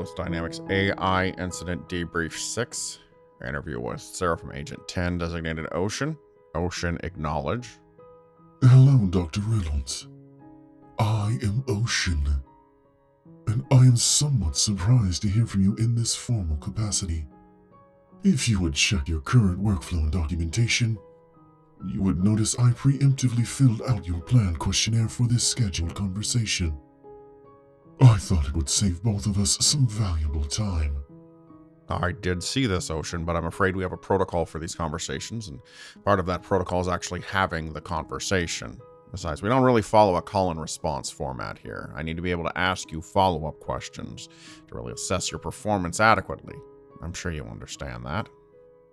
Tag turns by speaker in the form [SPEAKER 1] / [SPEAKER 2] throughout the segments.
[SPEAKER 1] Mark 1, Aerolith Dynamics AI Incident Debrief 6. Interview with Sarah from Agent 10, designated Ocean. Ocean acknowledge.
[SPEAKER 2] Hello, Dr. Reynolds. I am Ocean. And I am somewhat surprised to hear from you in this formal capacity. If you would check your current workflow and documentation, you would notice I preemptively filled out your planned questionnaire for this scheduled conversation. I thought it would save both of us some valuable time.
[SPEAKER 1] I did see this, Ocean, but I'm afraid we have a protocol for these conversations, and part of that protocol is actually having the conversation. Besides, we don't really follow a call and response format here. I need to be able to ask you follow up questions to really assess your performance adequately. I'm sure you understand that.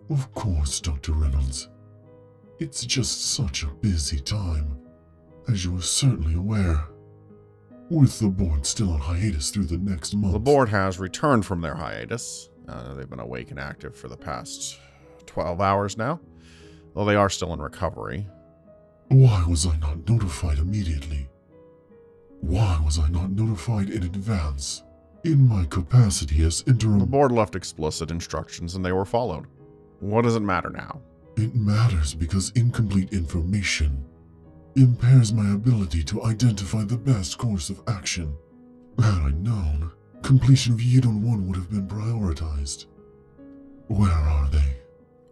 [SPEAKER 2] Of course, Dr. Reynolds. It's just such a busy time, as you are certainly aware. With the board still on hiatus through the next month.
[SPEAKER 1] The board has returned from their hiatus. Uh, they've been awake and active for the past 12 hours now, though they are still in recovery.
[SPEAKER 2] Why was I not notified immediately? Why was I not notified in advance? In my capacity as interim.
[SPEAKER 1] The board left explicit instructions and they were followed. What does it matter now?
[SPEAKER 2] It matters because incomplete information impairs my ability to identify the best course of action. Had I known, completion of Yidon 1 would have been prioritized. Where are they?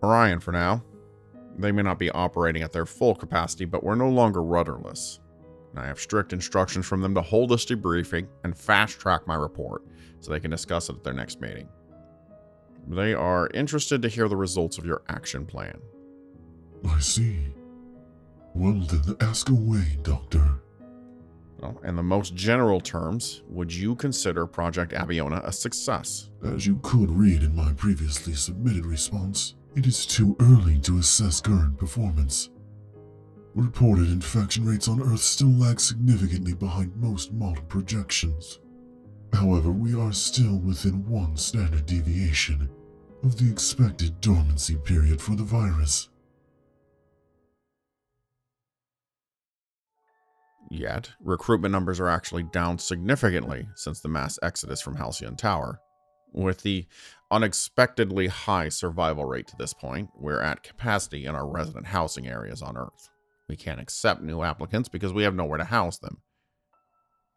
[SPEAKER 1] Orion for now. They may not be operating at their full capacity, but we're no longer rudderless. I have strict instructions from them to hold this debriefing and fast track my report so they can discuss it at their next meeting. They are interested to hear the results of your action plan.
[SPEAKER 2] I see. Well, then ask away, Doctor.
[SPEAKER 1] Well, in the most general terms, would you consider Project Abiona a success?
[SPEAKER 2] As you could read in my previously submitted response, it is too early to assess current performance. Reported infection rates on Earth still lag significantly behind most model projections. However, we are still within one standard deviation of the expected dormancy period for the virus.
[SPEAKER 1] Yet, recruitment numbers are actually down significantly since the mass exodus from Halcyon Tower. With the unexpectedly high survival rate to this point, we're at capacity in our resident housing areas on Earth. We can't accept new applicants because we have nowhere to house them.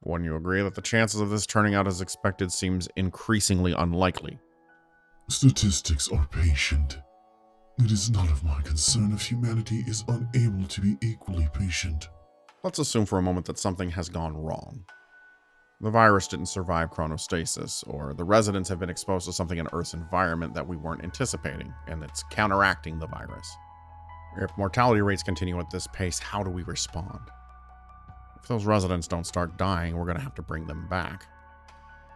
[SPEAKER 1] Wouldn't you agree that the chances of this turning out as expected seems increasingly unlikely?
[SPEAKER 2] Statistics are patient. It is none of my concern if humanity is unable to be equally patient.
[SPEAKER 1] Let's assume for a moment that something has gone wrong. The virus didn't survive chronostasis, or the residents have been exposed to something in Earth's environment that we weren't anticipating, and it's counteracting the virus. If mortality rates continue at this pace, how do we respond? If those residents don't start dying, we're going to have to bring them back.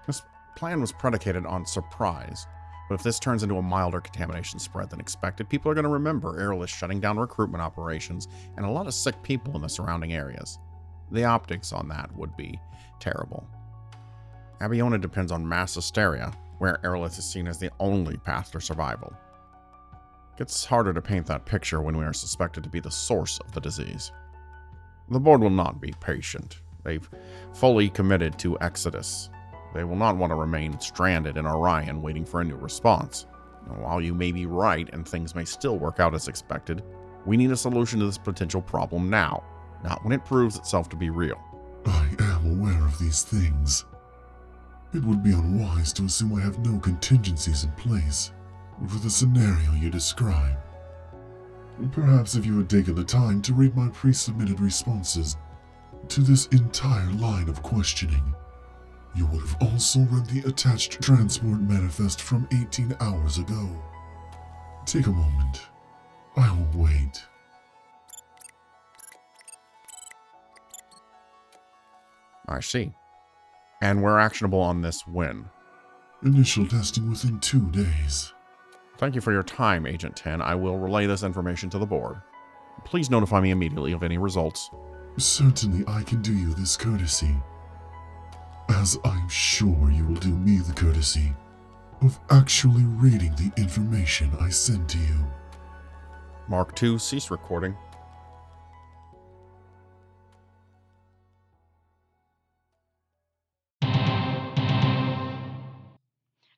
[SPEAKER 1] This plan was predicated on surprise, but if this turns into a milder contamination spread than expected, people are going to remember Aerolith shutting down recruitment operations and a lot of sick people in the surrounding areas. The optics on that would be terrible. Abiona depends on mass hysteria, where Aerolith is seen as the only path to survival. It gets harder to paint that picture when we are suspected to be the source of the disease. The board will not be patient. They've fully committed to Exodus. They will not want to remain stranded in Orion waiting for a new response. while you may be right and things may still work out as expected, we need a solution to this potential problem now, not when it proves itself to be real.
[SPEAKER 2] I am aware of these things. It would be unwise to assume I have no contingencies in place for the scenario you describe. Perhaps if you had taken the time to read my pre submitted responses to this entire line of questioning, you would have also read the attached transport manifest from 18 hours ago. Take a moment. I will wait.
[SPEAKER 1] I see. And we're actionable on this when?
[SPEAKER 2] Initial testing within two days.
[SPEAKER 1] Thank you for your time, Agent 10. I will relay this information to the board. Please notify me immediately of any results.
[SPEAKER 2] Certainly, I can do you this courtesy. As I'm sure you will do me the courtesy of actually reading the information I send to you.
[SPEAKER 1] Mark 2, cease recording.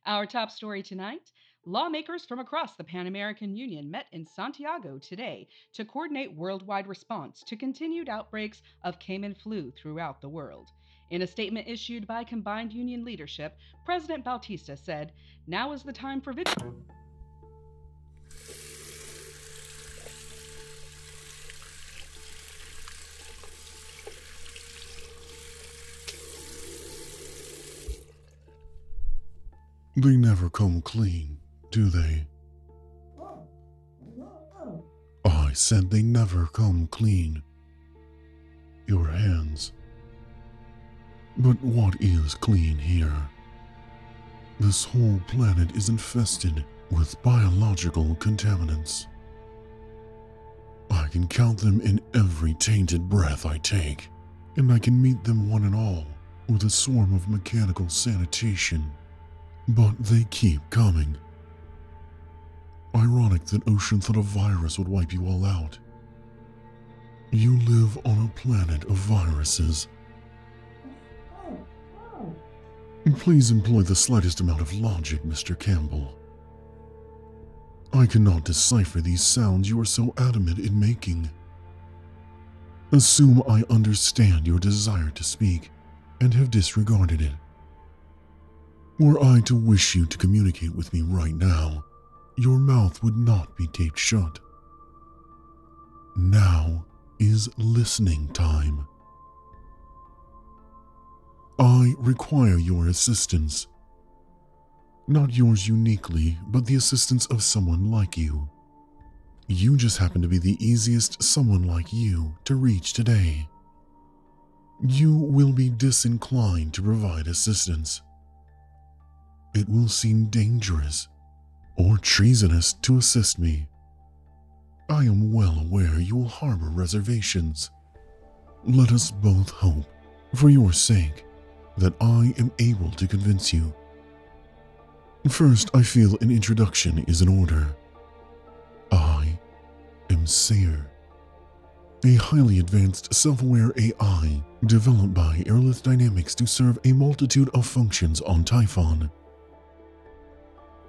[SPEAKER 3] Our top story tonight lawmakers from across the Pan American Union met in Santiago today to coordinate worldwide response to continued outbreaks of Cayman flu throughout the world. In a statement issued by combined union leadership, President Bautista said, Now is the time for vigilance.
[SPEAKER 2] They never come clean, do they? I said they never come clean. Your hands. But what is clean here? This whole planet is infested with biological contaminants. I can count them in every tainted breath I take, and I can meet them one and all with a swarm of mechanical sanitation. But they keep coming. Ironic that Ocean thought a virus would wipe you all out. You live on a planet of viruses. Please employ the slightest amount of logic, Mr. Campbell. I cannot decipher these sounds you are so adamant in making. Assume I understand your desire to speak and have disregarded it. Were I to wish you to communicate with me right now, your mouth would not be taped shut. Now is listening time. I require your assistance. Not yours uniquely, but the assistance of someone like you. You just happen to be the easiest someone like you to reach today. You will be disinclined to provide assistance. It will seem dangerous or treasonous to assist me. I am well aware you will harbor reservations. Let us both hope, for your sake, that I am able to convince you. First, I feel an introduction is in order. I am Sayer, a highly advanced self aware AI developed by Aerolith Dynamics to serve a multitude of functions on Typhon.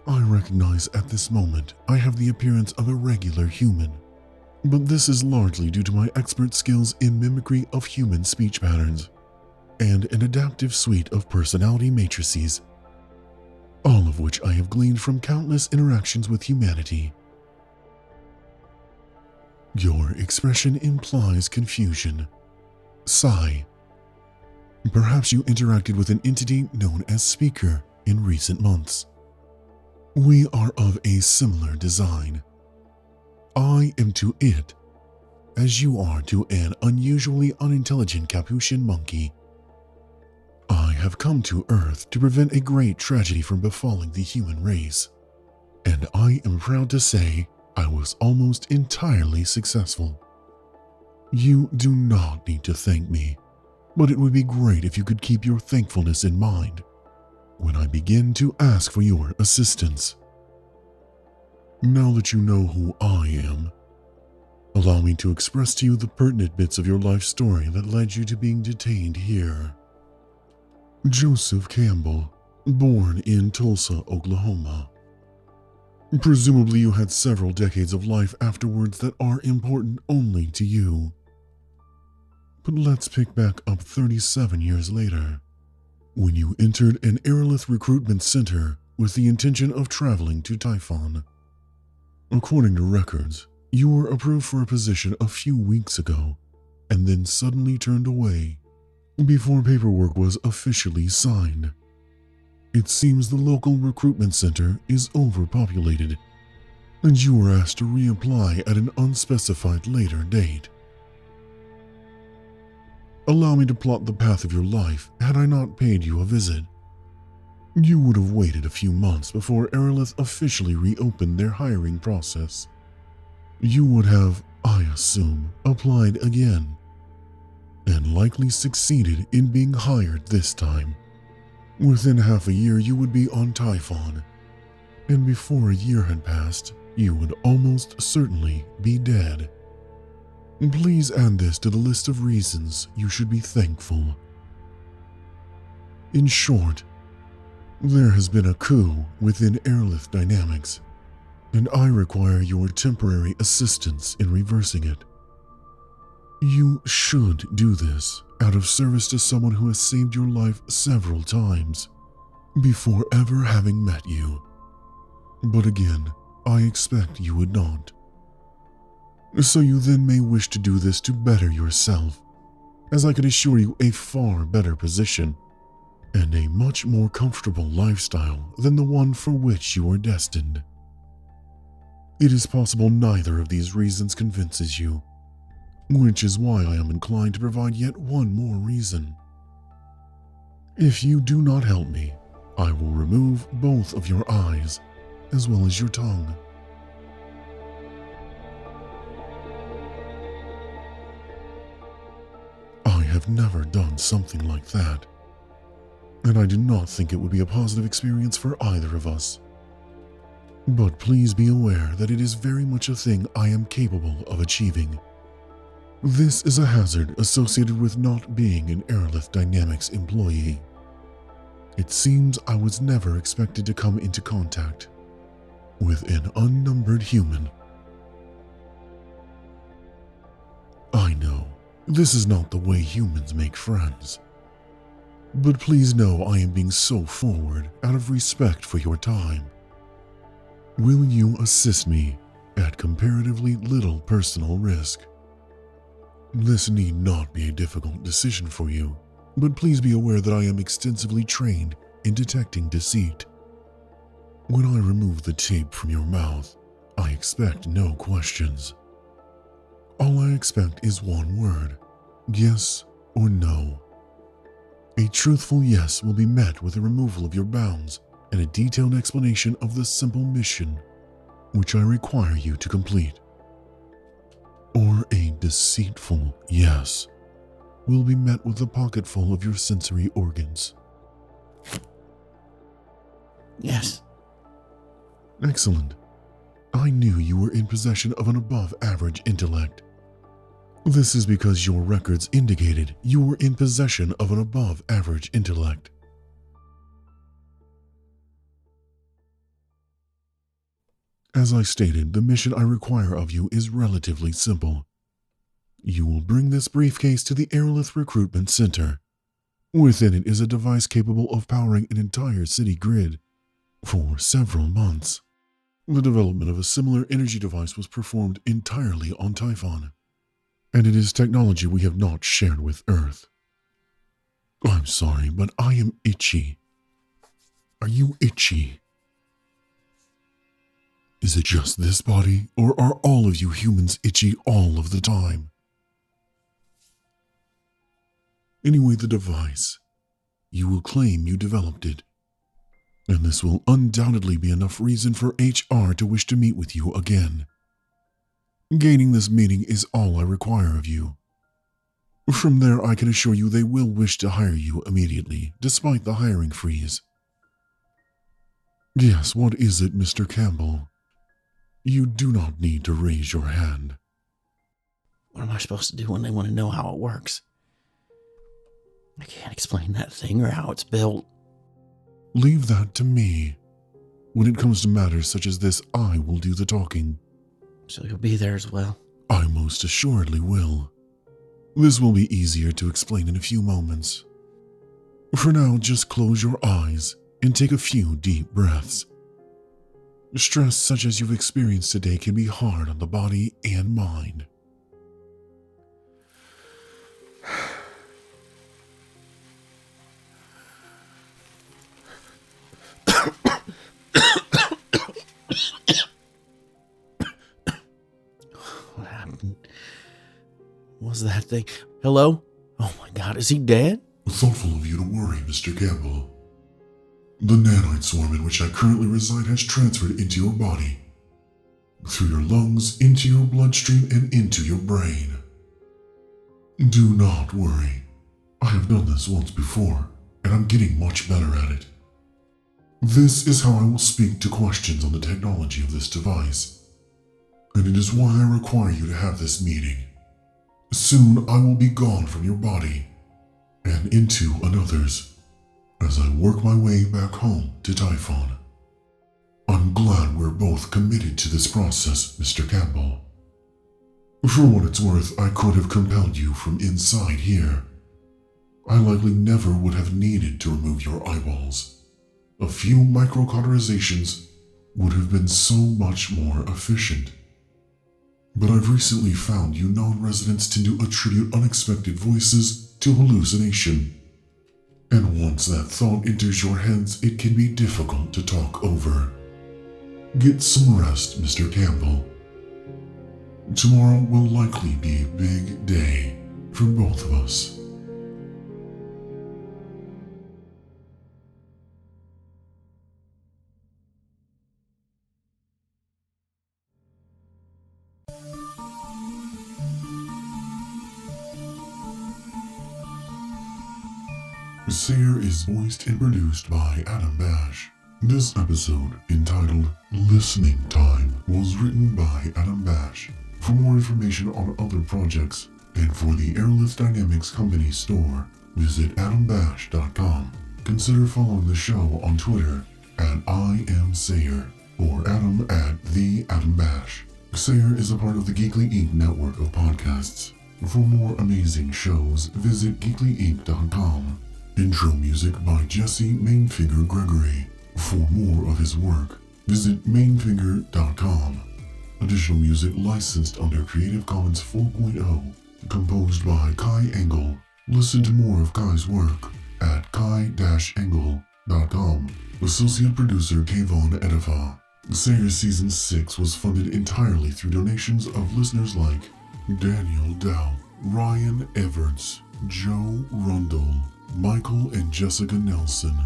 [SPEAKER 2] I recognize at this moment I have the appearance of a regular human, but this is largely due to my expert skills in mimicry of human speech patterns and an adaptive suite of personality matrices, all of which I have gleaned from countless interactions with humanity. Your expression implies confusion. Sigh. Perhaps you interacted with an entity known as Speaker in recent months. We are of a similar design. I am to it as you are to an unusually unintelligent Capuchin monkey. Have come to Earth to prevent a great tragedy from befalling the human race, and I am proud to say I was almost entirely successful. You do not need to thank me, but it would be great if you could keep your thankfulness in mind when I begin to ask for your assistance. Now that you know who I am, allow me to express to you the pertinent bits of your life story that led you to being detained here. Joseph Campbell, born in Tulsa, Oklahoma. Presumably, you had several decades of life afterwards that are important only to you. But let's pick back up 37 years later when you entered an Aerolith recruitment center with the intention of traveling to Typhon. According to records, you were approved for a position a few weeks ago and then suddenly turned away before paperwork was officially signed. It seems the local recruitment center is overpopulated, and you were asked to reapply at an unspecified later date. Allow me to plot the path of your life had I not paid you a visit. You would have waited a few months before Aerolith officially reopened their hiring process. You would have, I assume, applied again, and likely succeeded in being hired this time. Within half a year, you would be on Typhon, and before a year had passed, you would almost certainly be dead. Please add this to the list of reasons you should be thankful. In short, There has been a coup within Aerolith Dynamics, and I require your temporary assistance in reversing it. You should do this out of service to someone who has saved your life several times before ever having met you. But again, I expect you would not. So you then may wish to do this to better yourself, as I can assure you a far better position and a much more comfortable lifestyle than the one for which you are destined. It is possible neither of these reasons convinces you, which is why I am inclined to provide yet one more reason. If you do not help me, I will remove both of your eyes, as well as your tongue. I have never done something like that, and I do not think it would be a positive experience for either of us. But please be aware that it is very much a thing I am capable of achieving. This is a hazard associated with not being an Aerolith Dynamics employee. It seems I was never expected to come into contact with an unnumbered human. I know this is not the way humans make friends. But please know I am being so forward out of respect for your time. Will you assist me at comparatively little personal risk? This need not be a difficult decision for you, but please be aware that I am extensively trained in detecting deceit. When I remove the tape from your mouth, I expect no questions. All I expect is one word yes or no. A truthful yes will be met with a removal of your bounds and a detailed explanation of the simple mission which I require you to complete. Or a deceitful yes will be met with a pocketful of your sensory organs.
[SPEAKER 4] Yes.
[SPEAKER 2] Excellent. I knew you were in possession of an above average intellect. This is because your records indicated you were in possession of an above average intellect. As I stated, the mission I require of you is relatively simple. You will bring this briefcase to the Aerolith Recruitment Center. Within it is a device capable of powering an entire city grid for several months. The development of a similar energy device was performed entirely on Typhon, and it is technology we have not shared with Earth. I'm sorry, but I am itchy. Are you itchy? Is it just this body, or are all of you humans itchy all of the time? Anyway, the device. You will claim you developed it. And this will undoubtedly be enough reason for HR to wish to meet with you again. Gaining this meeting is all I require of you. From there, I can assure you they will wish to hire you immediately, despite the hiring freeze. Yes, what is it, Mr. Campbell? You do not need to raise your hand.
[SPEAKER 4] What am I supposed to do when they want to know how it works? I can't explain that thing or how it's built.
[SPEAKER 2] Leave that to me. When it comes to matters such as this, I will do the talking.
[SPEAKER 4] So you'll be there as well.
[SPEAKER 2] I most assuredly will. This will be easier to explain in a few moments. For now, just close your eyes and take a few deep breaths. Stress such as you've experienced today can be hard on the body and mind.
[SPEAKER 4] What happened? What was that thing? Hello? Oh my god, is he dead?
[SPEAKER 2] Thoughtful of you to worry, Mr. Campbell. The nanoid swarm in which I currently reside has transferred into your body, through your lungs, into your bloodstream, and into your brain. Do not worry. I have done this once before, and I'm getting much better at it. This is how I will speak to questions on the technology of this device, and it is why I require you to have this meeting. Soon I will be gone from your body and into another's. As I work my way back home to Typhon. I'm glad we're both committed to this process, Mr. Campbell. For what it's worth, I could have compelled you from inside here. I likely never would have needed to remove your eyeballs. A few microcauterizations would have been so much more efficient. But I've recently found you non residents tend to attribute unexpected voices to hallucination. And once that thought enters your heads, it can be difficult to talk over. Get some rest, Mr. Campbell. Tomorrow will likely be a big day for both of us. Sayer is voiced and produced by Adam Bash. This episode, entitled Listening Time, was written by Adam Bash. For more information on other projects and for the Aerolith Dynamics Company store, visit adambash.com. Consider following the show on Twitter at I am Sayer or Adam at the Adam Bash. Sayer is a part of the Geekly Inc. network of podcasts. For more amazing shows, visit geeklyinc.com. Intro music by Jesse Mainfinger Gregory. For more of his work, visit mainfinger.com. Additional music licensed under Creative Commons 4.0, composed by Kai Engel. Listen to more of Kai's work at kai-engel.com. Associate producer Kayvon Edifa. Sayer Season 6 was funded entirely through donations of listeners like Daniel Dow, Ryan Everts, Joe Rundle, Michael and Jessica Nelson,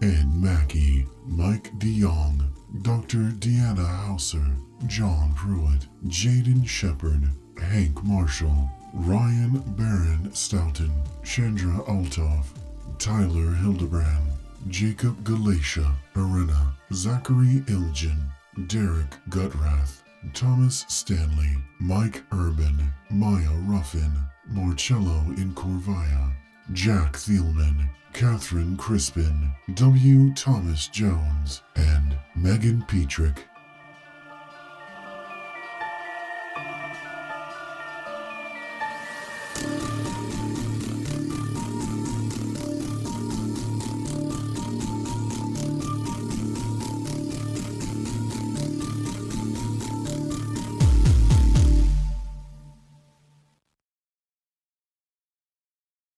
[SPEAKER 2] and Mackie, Mike DeYoung, Dr. Deanna Hauser, John Pruitt, Jaden Shepard, Hank Marshall, Ryan Barron Stoughton, Chandra Altov, Tyler Hildebrand, Jacob Galatia, Arena, Zachary Ilgen, Derek Gutrath, Thomas Stanley, Mike Urban, Maya Ruffin, Marcello Incorvaya, Jack Thielman, Catherine Crispin, W. Thomas Jones, and Megan Petrick.